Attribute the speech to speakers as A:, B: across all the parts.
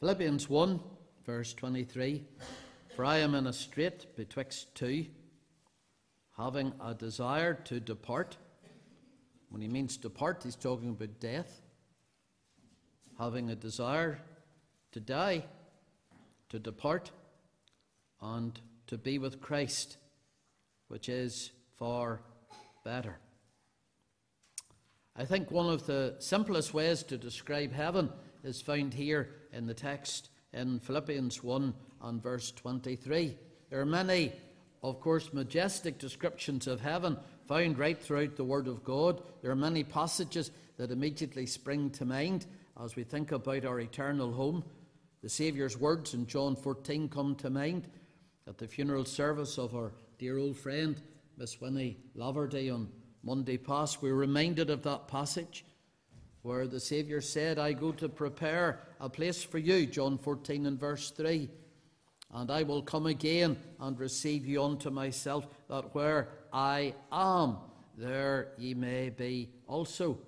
A: Philippians 1, verse 23 For I am in a strait betwixt two, having a desire to depart. When he means depart, he's talking about death. Having a desire to die, to depart, and to be with Christ, which is far better. I think one of the simplest ways to describe heaven is found here in the text in Philippians 1 and verse 23. There are many, of course, majestic descriptions of heaven found right throughout the Word of God. There are many passages that immediately spring to mind as we think about our eternal home. The Saviour's words in John 14 come to mind at the funeral service of our dear old friend, Miss Winnie Laverty, on Monday past. We're reminded of that passage where the Saviour said, I go to prepare a place for you, John 14 and verse 3. And I will come again and receive you unto myself, that where I am, there ye may be also.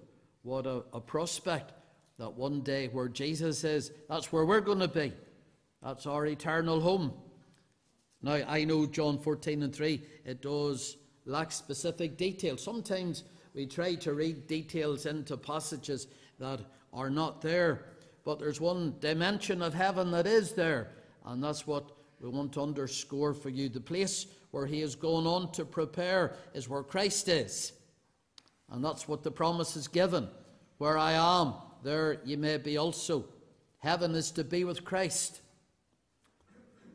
A: What a, a prospect that one day where Jesus is, that's where we're going to be. That's our eternal home. Now, I know John 14 and 3, it does lack specific detail. Sometimes we try to read details into passages that are not there. But there's one dimension of heaven that is there, and that's what we want to underscore for you. The place where he is going on to prepare is where Christ is. And that's what the promise is given. Where I am, there ye may be also. Heaven is to be with Christ.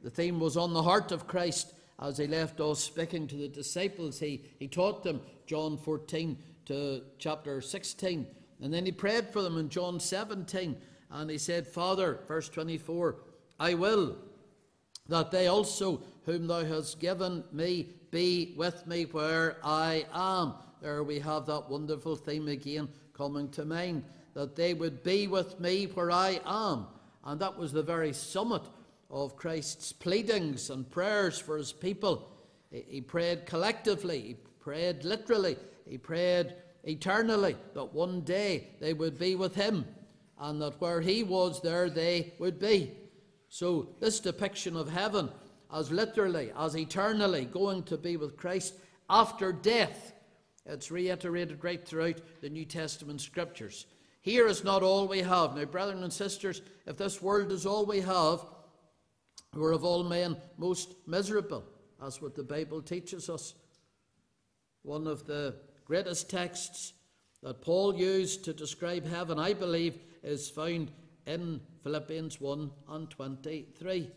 A: The theme was on the heart of Christ as he left off speaking to the disciples. He, he taught them John 14 to chapter 16. And then he prayed for them in John 17. And he said, Father, verse 24, I will that they also, whom thou hast given me, be with me where I am. There we have that wonderful theme again coming to mind that they would be with me where I am. And that was the very summit of Christ's pleadings and prayers for his people. He prayed collectively, he prayed literally, he prayed eternally that one day they would be with him and that where he was, there they would be. So, this depiction of heaven as literally, as eternally going to be with Christ after death, it's reiterated right throughout the New Testament scriptures. Here is not all we have. Now, brethren and sisters, if this world is all we have, we're of all men most miserable. as what the Bible teaches us. One of the greatest texts that Paul used to describe heaven, I believe, is found in Philippians 1 and 23.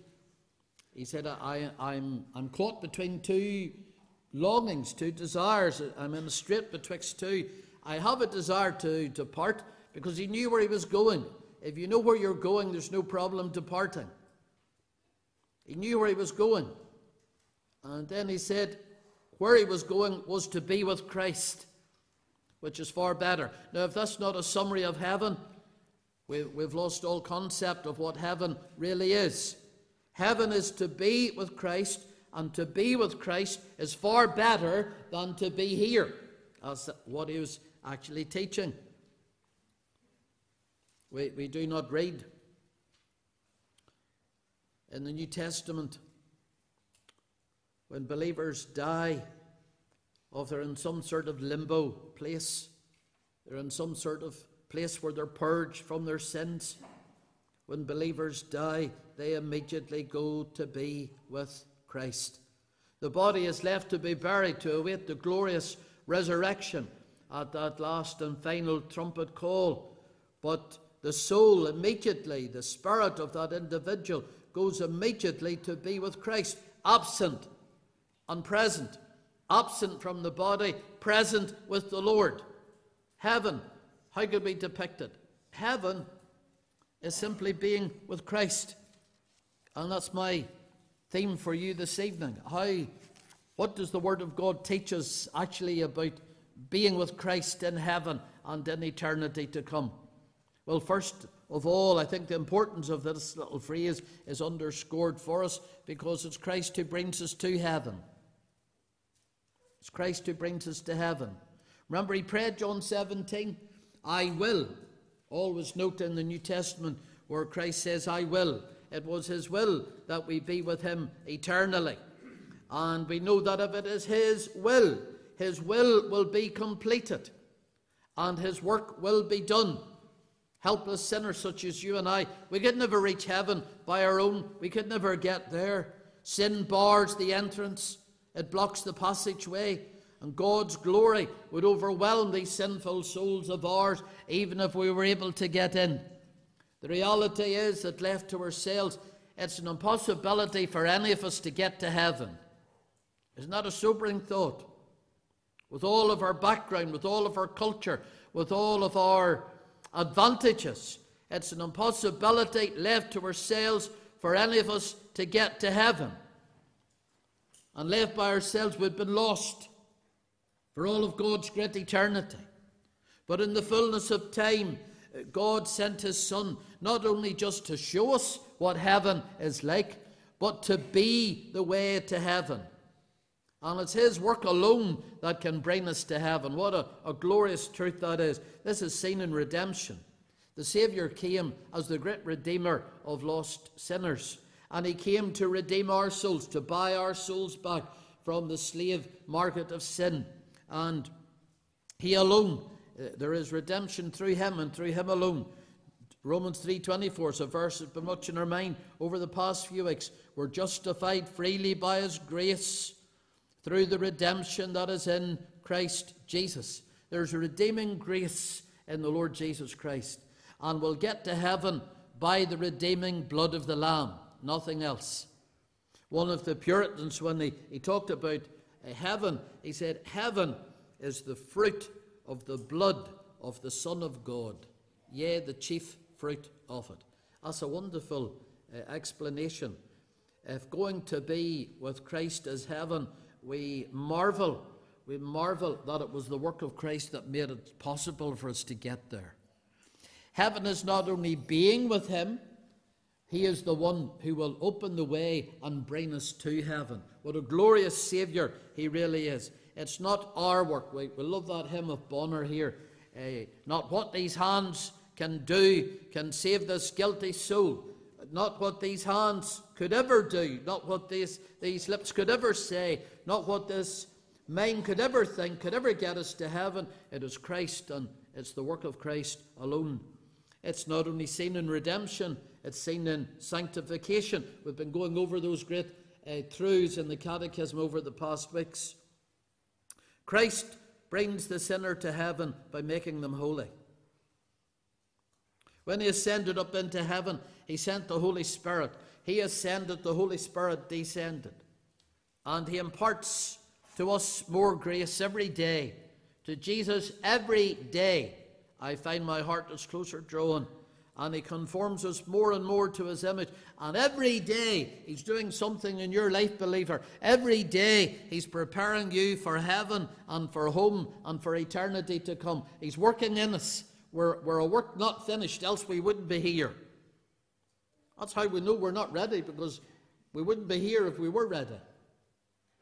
A: He said, I, I'm, I'm caught between two longings, two desires. I'm in a strait betwixt two. I have a desire to depart because he knew where he was going. If you know where you're going, there's no problem departing. He knew where he was going. And then he said, where he was going was to be with Christ, which is far better. Now, if that's not a summary of heaven, we, we've lost all concept of what heaven really is. Heaven is to be with Christ, and to be with Christ is far better than to be here. That's what he was actually teaching. We, we do not read in the New Testament when believers die, or they're in some sort of limbo place, they're in some sort of place where they're purged from their sins. When believers die, they immediately go to be with Christ. The body is left to be buried to await the glorious resurrection at that last and final trumpet call. But the soul immediately, the spirit of that individual, goes immediately to be with Christ, absent and present, absent from the body, present with the Lord. Heaven, how could we depict it? Heaven is simply being with Christ. And that's my theme for you this evening. How, what does the Word of God teach us actually about being with Christ in heaven and in eternity to come? Well, first of all, I think the importance of this little phrase is underscored for us because it's Christ who brings us to heaven. It's Christ who brings us to heaven. Remember, he prayed, John 17, I will. Always note in the New Testament where Christ says, I will. It was his will that we be with him eternally. And we know that if it is his will, his will will be completed and his work will be done. Helpless sinners such as you and I, we could never reach heaven by our own. We could never get there. Sin bars the entrance, it blocks the passageway, and God's glory would overwhelm these sinful souls of ours, even if we were able to get in. The reality is that left to ourselves, it's an impossibility for any of us to get to heaven. Isn't that a sobering thought? With all of our background, with all of our culture, with all of our advantages, it's an impossibility left to ourselves for any of us to get to heaven. And left by ourselves, we've been lost for all of God's great eternity. But in the fullness of time, God sent His Son not only just to show us what heaven is like, but to be the way to heaven. And it's His work alone that can bring us to heaven. What a, a glorious truth that is. This is seen in redemption. The Saviour came as the great Redeemer of lost sinners. And He came to redeem our souls, to buy our souls back from the slave market of sin. And He alone, uh, there is redemption through Him and through Him alone. Romans 3.24 is a verse that's been much in our mind over the past few weeks. We're justified freely by His grace through the redemption that is in Christ Jesus. There's a redeeming grace in the Lord Jesus Christ. And we'll get to heaven by the redeeming blood of the Lamb, nothing else. One of the Puritans, when he, he talked about uh, heaven, he said, Heaven is the fruit of the blood of the Son of God, yea, the chief fruit of it. That's a wonderful uh, explanation. If going to be with Christ is heaven, we marvel. We marvel that it was the work of Christ that made it possible for us to get there. Heaven is not only being with Him, He is the one who will open the way and bring us to heaven. What a glorious Saviour He really is. It's not our work. We, we love that hymn of Bonar here. Uh, not what these hands can do can save this guilty soul. Not what these hands could ever do, not what these, these lips could ever say, not what this mind could ever think, could ever get us to heaven. It is Christ and it's the work of Christ alone. It's not only seen in redemption, it's seen in sanctification. We've been going over those great uh, truths in the Catechism over the past weeks. Christ brings the sinner to heaven by making them holy. When he ascended up into heaven, he sent the Holy Spirit. He ascended, the Holy Spirit descended. And he imparts to us more grace every day. To Jesus, every day, I find my heart is closer drawn. And he conforms us more and more to his image. And every day, he's doing something in your life, believer. Every day, he's preparing you for heaven and for home and for eternity to come. He's working in us. We're, we're a work not finished, else we wouldn't be here. That's how we know we're not ready, because we wouldn't be here if we were ready.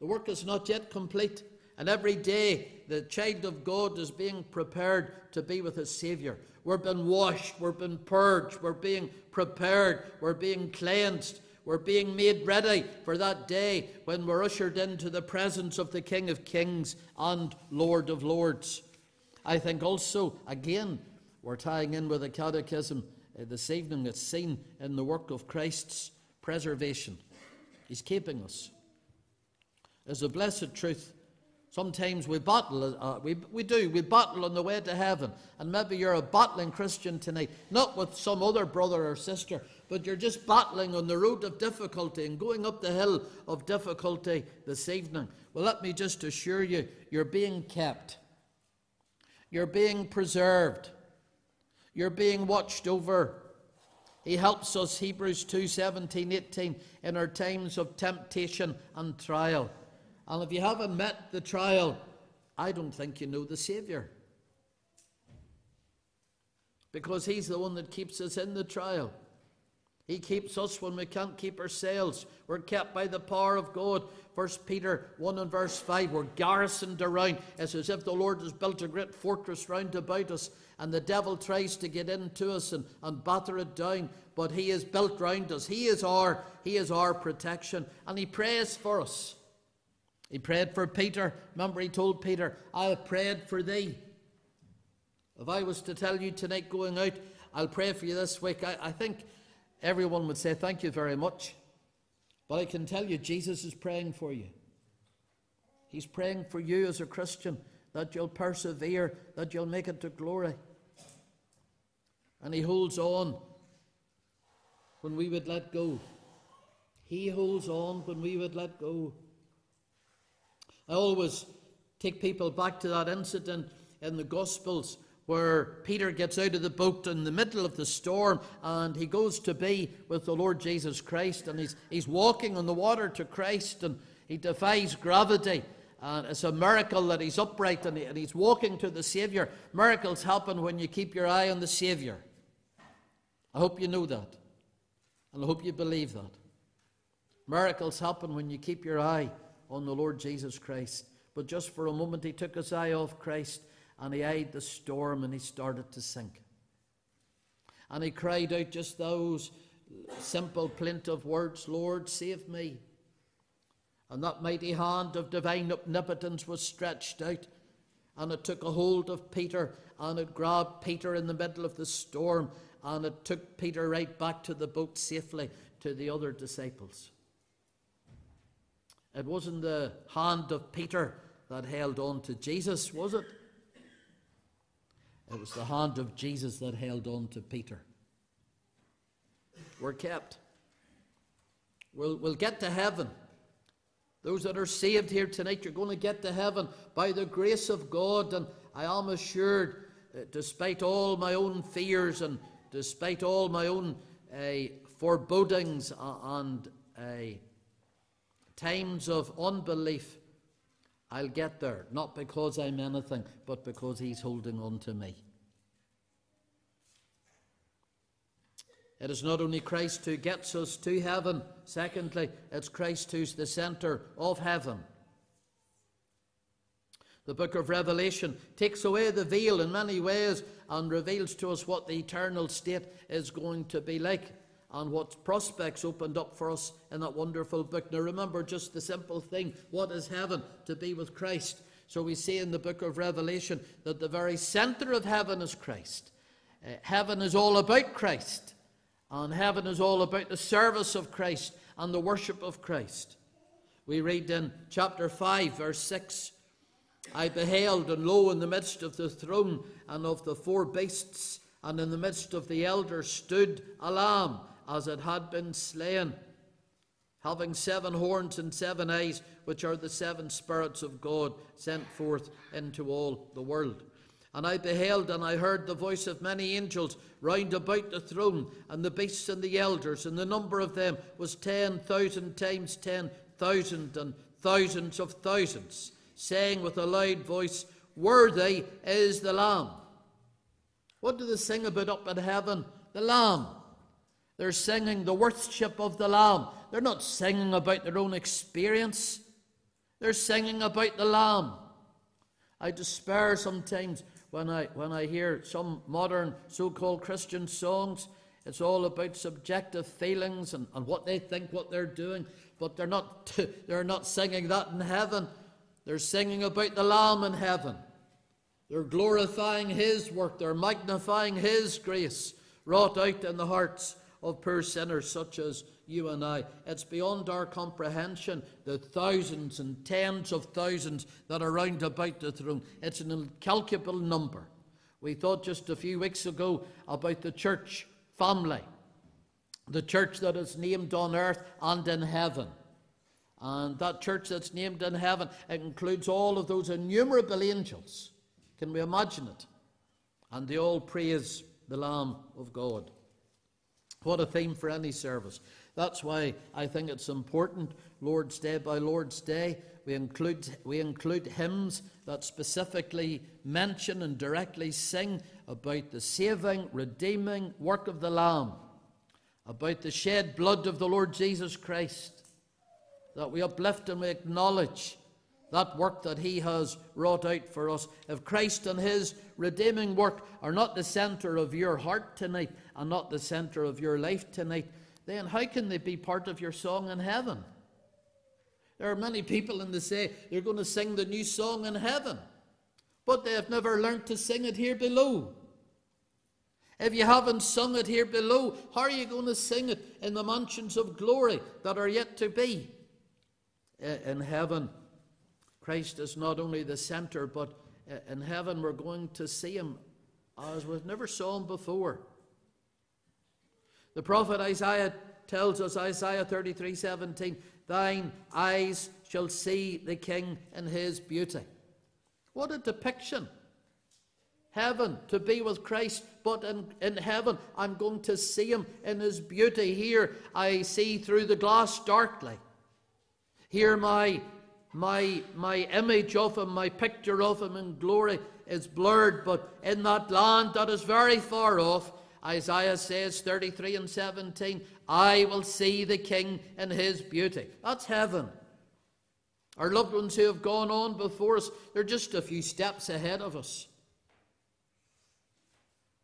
A: The work is not yet complete. And every day, the child of God is being prepared to be with his Saviour. We're being washed, we're being purged, we're being prepared, we're being cleansed, we're being made ready for that day when we're ushered into the presence of the King of Kings and Lord of Lords. I think also, again, we're tying in with the Catechism this evening. It's seen in the work of Christ's preservation. He's keeping us. There's a blessed truth. Sometimes we battle, uh, we, we do, we battle on the way to heaven. And maybe you're a battling Christian tonight, not with some other brother or sister, but you're just battling on the road of difficulty and going up the hill of difficulty this evening. Well, let me just assure you, you're being kept, you're being preserved. You're being watched over. He helps us, Hebrews 2 17, 18, in our times of temptation and trial. And if you haven't met the trial, I don't think you know the Saviour. Because He's the one that keeps us in the trial. He keeps us when we can't keep ourselves. We're kept by the power of God. 1 Peter 1 and verse 5, we're garrisoned around. It's as if the Lord has built a great fortress round about us, and the devil tries to get into us and, and batter it down. But he is built round us. He is our He is our protection. And he prays for us. He prayed for Peter. Remember, he told Peter, I have prayed for thee. If I was to tell you tonight going out, I'll pray for you this week, I, I think everyone would say, Thank you very much. But I can tell you, Jesus is praying for you. He's praying for you as a Christian that you'll persevere, that you'll make it to glory. And He holds on when we would let go. He holds on when we would let go. I always take people back to that incident in the Gospels where Peter gets out of the boat in the middle of the storm and he goes to be with the Lord Jesus Christ and he's, he's walking on the water to Christ and he defies gravity. And it's a miracle that he's upright and, he, and he's walking to the Savior. Miracles happen when you keep your eye on the Savior. I hope you know that. And I hope you believe that. Miracles happen when you keep your eye on the Lord Jesus Christ. But just for a moment, he took his eye off Christ and he eyed the storm and he started to sink. And he cried out just those simple, plaintive words Lord, save me. And that mighty hand of divine omnipotence was stretched out, and it took a hold of Peter, and it grabbed Peter in the middle of the storm, and it took Peter right back to the boat safely to the other disciples. It wasn't the hand of Peter that held on to Jesus, was it? It was the hand of Jesus that held on to Peter. We're kept. We'll, we'll get to heaven. Those that are saved here tonight, you're going to get to heaven by the grace of God. And I am assured, uh, despite all my own fears and despite all my own uh, forebodings and uh, times of unbelief, I'll get there, not because I'm anything, but because He's holding on to me. It is not only Christ who gets us to heaven, secondly, it's Christ who's the centre of heaven. The book of Revelation takes away the veil in many ways and reveals to us what the eternal state is going to be like and what prospects opened up for us in that wonderful book. Now, remember just the simple thing what is heaven? To be with Christ. So, we see in the book of Revelation that the very center of heaven is Christ. Uh, heaven is all about Christ, and heaven is all about the service of Christ and the worship of Christ. We read in chapter 5, verse 6 I beheld, and lo, in the midst of the throne and of the four beasts, and in the midst of the elders stood a lamb as it had been slain, having seven horns and seven eyes, which are the seven spirits of God sent forth into all the world. And I beheld and I heard the voice of many angels round about the throne, and the beasts and the elders, and the number of them was ten thousand times ten thousand and thousands of thousands, saying with a loud voice, Worthy is the Lamb. What do they sing about up in heaven? The Lamb. They're singing the worship of the Lamb. They're not singing about their own experience, they're singing about the Lamb. I despair sometimes when I, when I hear some modern so called Christian songs. It's all about subjective feelings and, and what they think, what they're doing, but they're not, they're not singing that in heaven. They're singing about the Lamb in heaven. They're glorifying His work, they're magnifying His grace wrought out in the hearts of poor sinners such as you and I. It's beyond our comprehension, the thousands and tens of thousands that are round about the throne. It's an incalculable number. We thought just a few weeks ago about the church family, the church that is named on earth and in heaven. And that church that's named in heaven it includes all of those innumerable angels. Can we imagine it? And they all praise the Lamb of God. What a theme for any service. That's why I think it's important, Lord's Day by Lord's Day, we include, we include hymns that specifically mention and directly sing about the saving, redeeming work of the Lamb. about the shed blood of the Lord Jesus Christ, that we uplift and we acknowledge that work that He has wrought out for us. If Christ and His redeeming work are not the centre of your heart tonight and not the centre of your life tonight, then how can they be part of your song in heaven? There are many people in the say they're going to sing the new song in heaven, but they have never learned to sing it here below. If you haven't sung it here below, how are you going to sing it in the mansions of glory that are yet to be in heaven? Christ is not only the centre, but uh, in heaven we're going to see him as we've never saw him before. The prophet Isaiah tells us, Isaiah 33 17, Thine eyes shall see the King in his beauty. What a depiction! Heaven to be with Christ, but in, in heaven I'm going to see him in his beauty. Here I see through the glass darkly. Here my my, my image of him, my picture of him in glory is blurred, but in that land that is very far off, Isaiah says 33 and 17, I will see the King in his beauty. That's heaven. Our loved ones who have gone on before us, they're just a few steps ahead of us.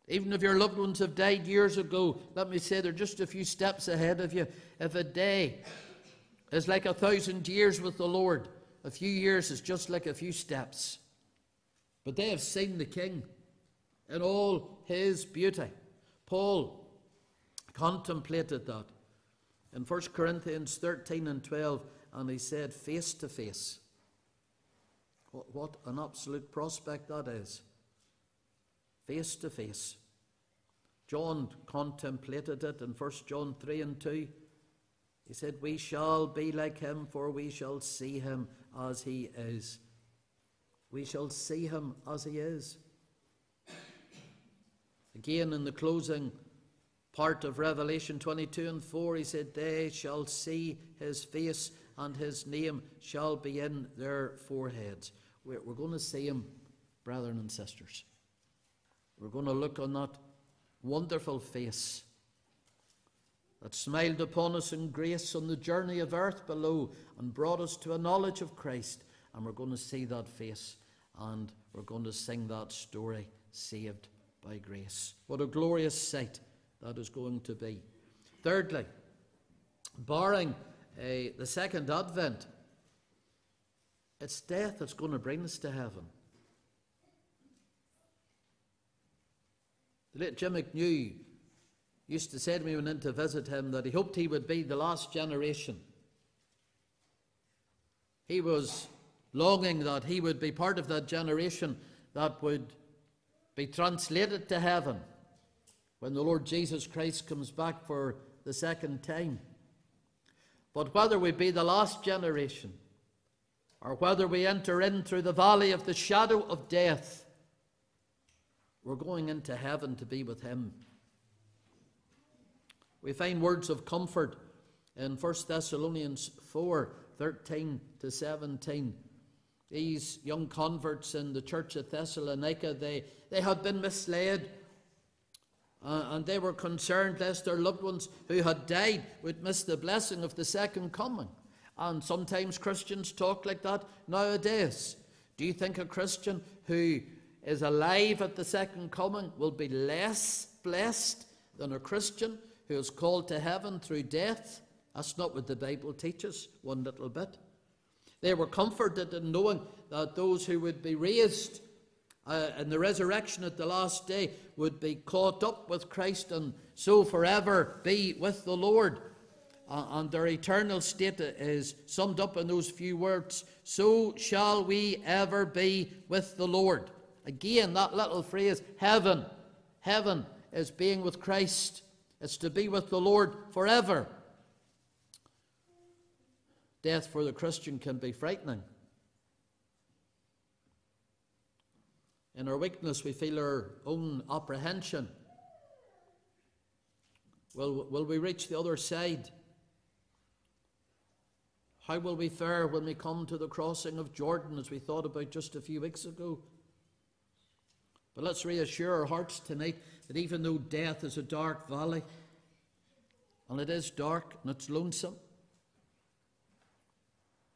A: Even if your loved ones have died years ago, let me say they're just a few steps ahead of you. If a day is like a thousand years with the Lord, a few years is just like a few steps. But they have seen the King in all his beauty. Paul contemplated that in 1 Corinthians 13 and 12, and he said, face to face. What, what an absolute prospect that is. Face to face. John contemplated it in 1 John 3 and 2. He said, We shall be like him, for we shall see him as he is. We shall see him as he is. Again, in the closing part of Revelation 22 and 4, he said, They shall see his face, and his name shall be in their foreheads. We're, we're going to see him, brethren and sisters. We're going to look on that wonderful face that smiled upon us in grace on the journey of earth below and brought us to a knowledge of Christ. And we're going to see that face and we're going to sing that story, saved by grace. What a glorious sight that is going to be. Thirdly, barring uh, the second advent, it's death that's going to bring us to heaven. The late Jim McNew used to say to me when in to visit him that he hoped he would be the last generation. He was longing that he would be part of that generation that would be translated to heaven when the Lord Jesus Christ comes back for the second time. But whether we be the last generation or whether we enter in through the valley of the shadow of death, we're going into heaven to be with Him. We find words of comfort in 1 Thessalonians 4 13 to 17. These young converts in the church at Thessalonica, they, they had been misled. Uh, and they were concerned lest their loved ones who had died would miss the blessing of the second coming. And sometimes Christians talk like that nowadays. Do you think a Christian who is alive at the second coming will be less blessed than a Christian who is called to heaven through death. That's not what the Bible teaches, one little bit. They were comforted in knowing that those who would be raised uh, in the resurrection at the last day would be caught up with Christ and so forever be with the Lord. Uh, and their eternal state is summed up in those few words So shall we ever be with the Lord. Again, that little phrase, heaven. Heaven is being with Christ. It's to be with the Lord forever. Death for the Christian can be frightening. In our weakness, we feel our own apprehension. Will, will we reach the other side? How will we fare when we come to the crossing of Jordan, as we thought about just a few weeks ago? But let's reassure our hearts tonight that even though death is a dark valley, And it is dark and it's lonesome.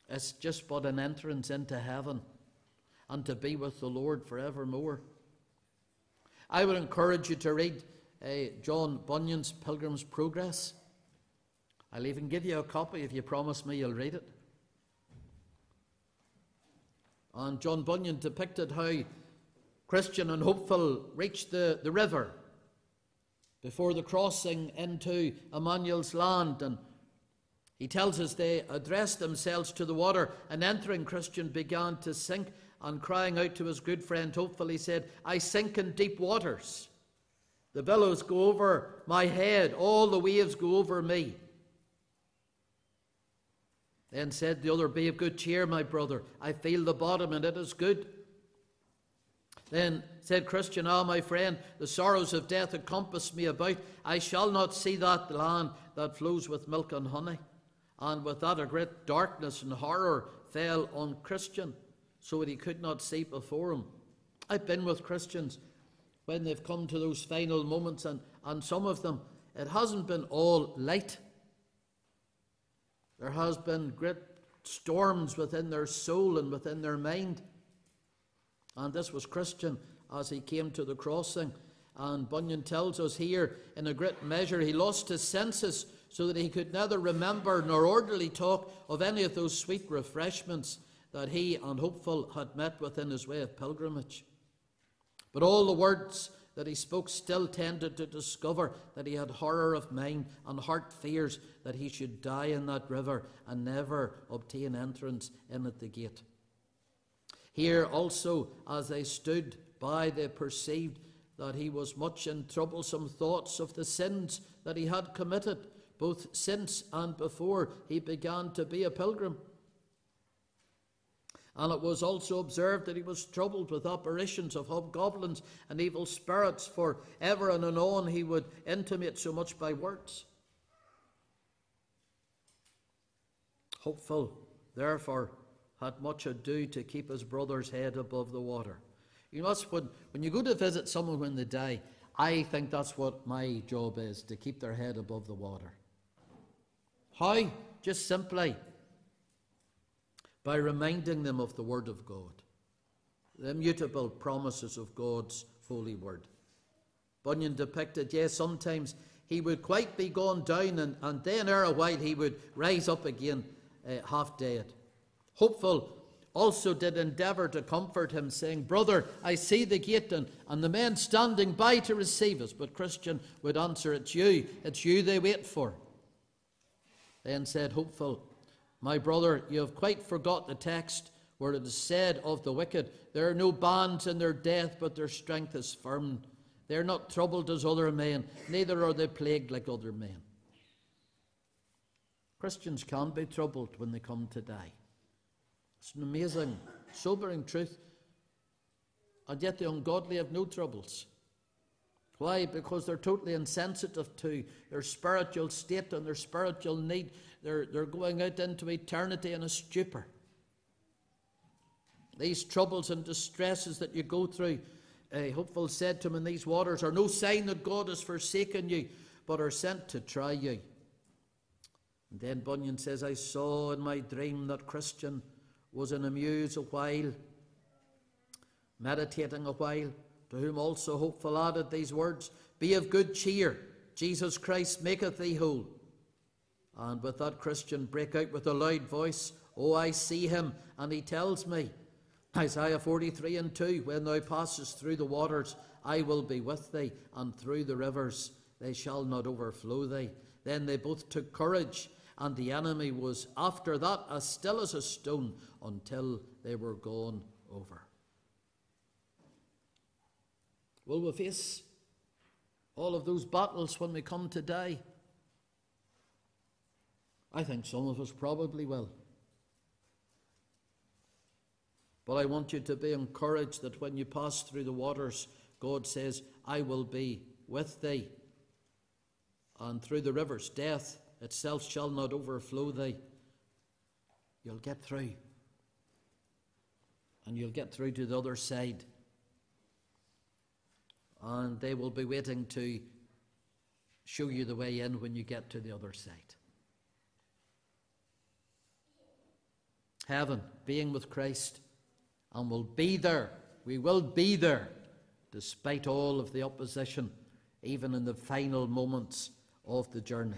A: It's just but an entrance into heaven and to be with the Lord forevermore. I would encourage you to read uh, John Bunyan's Pilgrim's Progress. I'll even give you a copy if you promise me you'll read it. And John Bunyan depicted how Christian and hopeful reached the, the river before the crossing into Emmanuel's land. And he tells us they addressed themselves to the water, and entering, Christian began to sink, and crying out to his good friend, hopefully said, I sink in deep waters. The billows go over my head, all the waves go over me. Then said the other, Be of good cheer, my brother. I feel the bottom, and it is good. Then said Christian, Ah, my friend, the sorrows of death encompass me about. I shall not see that land that flows with milk and honey. And with that, a great darkness and horror fell on Christian, so that he could not see before him. I've been with Christians when they've come to those final moments, and, and some of them, it hasn't been all light. There has been great storms within their soul and within their mind. And this was Christian as he came to the crossing. And Bunyan tells us here, in a great measure, he lost his senses so that he could neither remember nor orderly talk of any of those sweet refreshments that he and Hopeful had met with in his way of pilgrimage. But all the words that he spoke still tended to discover that he had horror of mind and heart fears that he should die in that river and never obtain entrance in at the gate. Here also, as they stood by, they perceived that he was much in troublesome thoughts of the sins that he had committed, both since and before he began to be a pilgrim. And it was also observed that he was troubled with apparitions of hobgoblins and evil spirits, for ever and anon he would intimate so much by words. Hopeful, therefore, had much ado to keep his brother's head above the water. You know, when, when you go to visit someone when they die, I think that's what my job is to keep their head above the water. How? Just simply by reminding them of the Word of God, the immutable promises of God's holy Word. Bunyan depicted, yes, sometimes he would quite be gone down, and, and then ere a while he would rise up again uh, half dead. Hopeful also did endeavour to comfort him, saying, Brother, I see the gate and, and the men standing by to receive us. But Christian would answer, It's you, it's you they wait for. Then said Hopeful, My brother, you have quite forgot the text where it is said of the wicked, There are no bands in their death, but their strength is firm. They are not troubled as other men, neither are they plagued like other men. Christians can be troubled when they come to die. It's an amazing, sobering truth. And yet the ungodly have no troubles. Why? Because they're totally insensitive to their spiritual state and their spiritual need. They're, they're going out into eternity in a stupor. These troubles and distresses that you go through, uh, Hopeful said to him, in these waters are no sign that God has forsaken you, but are sent to try you. And then Bunyan says, I saw in my dream that Christian was in a muse a while, meditating a while, to whom also Hopeful added these words Be of good cheer, Jesus Christ maketh thee whole. And with that Christian break out with a loud voice, Oh, I see him, and he tells me, Isaiah 43 and 2, When thou passest through the waters, I will be with thee, and through the rivers, they shall not overflow thee. Then they both took courage and the enemy was after that as still as a stone until they were gone over. Will we face all of those battles when we come to die? I think some of us probably will. But I want you to be encouraged that when you pass through the waters, God says, I will be with thee. And through the rivers, death itself shall not overflow thee. You'll get through. And you'll get through to the other side. And they will be waiting to show you the way in when you get to the other side. Heaven, being with Christ, and we'll be there. We will be there despite all of the opposition, even in the final moments of the journey.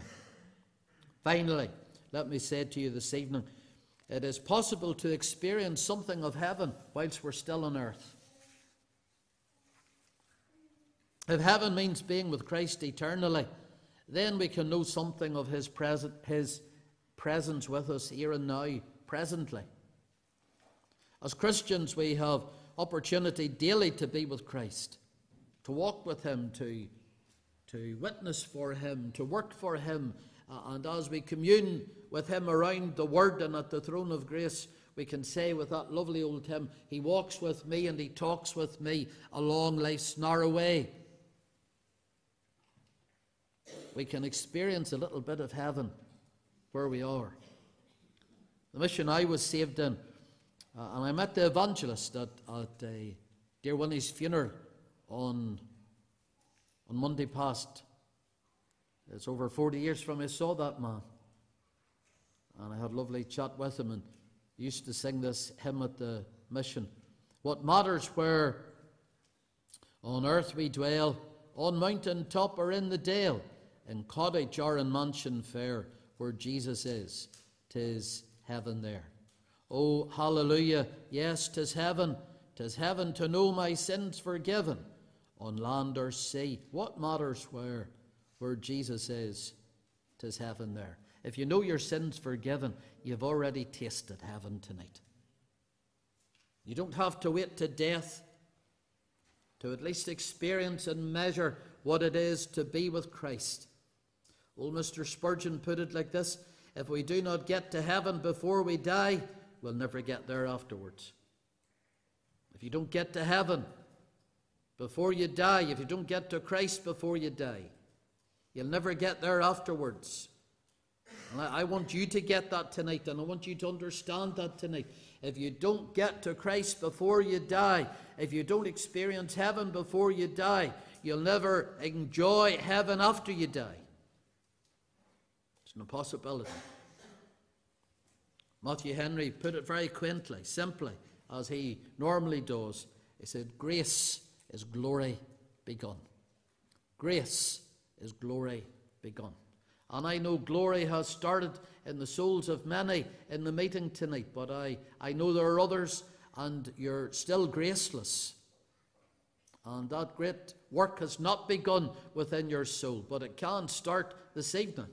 A: Finally, let me say to you this evening it is possible to experience something of heaven whilst we're still on earth. If heaven means being with Christ eternally, then we can know something of his, present, his presence with us here and now, presently. As Christians, we have opportunity daily to be with Christ, to walk with him, to, to witness for him, to work for him. Uh, and as we commune with him around the Word and at the throne of grace, we can say with that lovely old hymn, He walks with me and He talks with me along life's narrow way we can experience a little bit of heaven where we are. The mission I was saved in, uh, and I met the evangelist at, at uh, dear Winnie's funeral on, on Monday past. It's over 40 years from I saw that man. And I had a lovely chat with him and used to sing this hymn at the mission. What matters where on earth we dwell, on mountain top or in the dale, in cottage or in mansion fair, where Jesus is, tis heaven there. Oh, hallelujah, yes, tis heaven, tis heaven to know my sins forgiven, on land or sea, what matters where, where Jesus is, tis heaven there. If you know your sins forgiven, you've already tasted heaven tonight. You don't have to wait to death to at least experience and measure what it is to be with Christ. Old Mr. Spurgeon put it like this If we do not get to heaven before we die, we'll never get there afterwards. If you don't get to heaven before you die, if you don't get to Christ before you die, you'll never get there afterwards. And I, want you to get that tonight, and I want you to understand that tonight. If you don't get to Christ before you die, if you don't experience heaven before you die, you'll never enjoy heaven after you die. It's an impossibility. Matthew Henry put it very quaintly, simply, as he normally does. He said, Grace is glory begun. Grace is glory begun. And I know glory has started in the souls of many in the meeting tonight, but I, I know there are others, and you're still graceless. And that great work has not begun within your soul, but it can start this evening.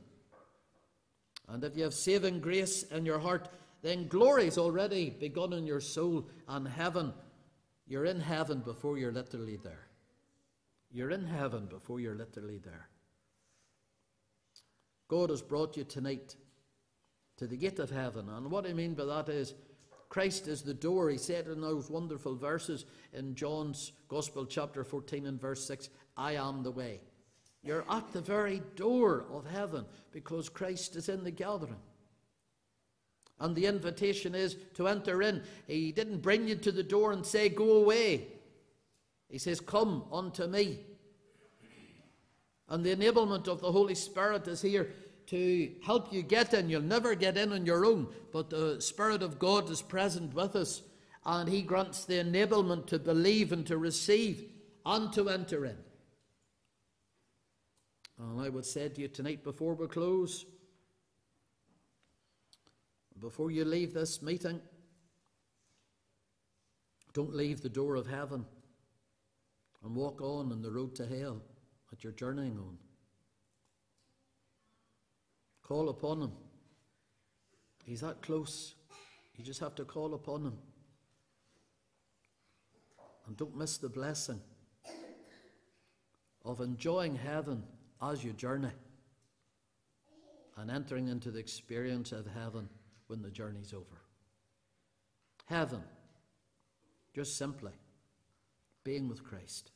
A: And if you have saving grace in your heart, then glory's already begun in your soul, and heaven, you're in heaven before you're literally there. You're in heaven before you're literally there. God has brought you tonight to the gate of heaven. And what I mean by that is, Christ is the door. He said in those wonderful verses in John's Gospel, chapter 14 and verse 6 I am the way. You're at the very door of heaven because Christ is in the gathering. And the invitation is to enter in. He didn't bring you to the door and say, Go away. He says, Come unto me. And the enablement of the Holy Spirit is here to help you get in. You'll never get in on your own, but the Spirit of God is present with us, and He grants the enablement to believe and to receive and to enter in. And I would say to you tonight before we close, before you leave this meeting, don't leave the door of heaven and walk on in the road to hell that you're journeying on. Call upon Him. He's that close. You just have to call upon Him. And don't miss the blessing of enjoying heaven as you journey and entering into the experience of heaven when the journey's over. Heaven, just simply being with Christ.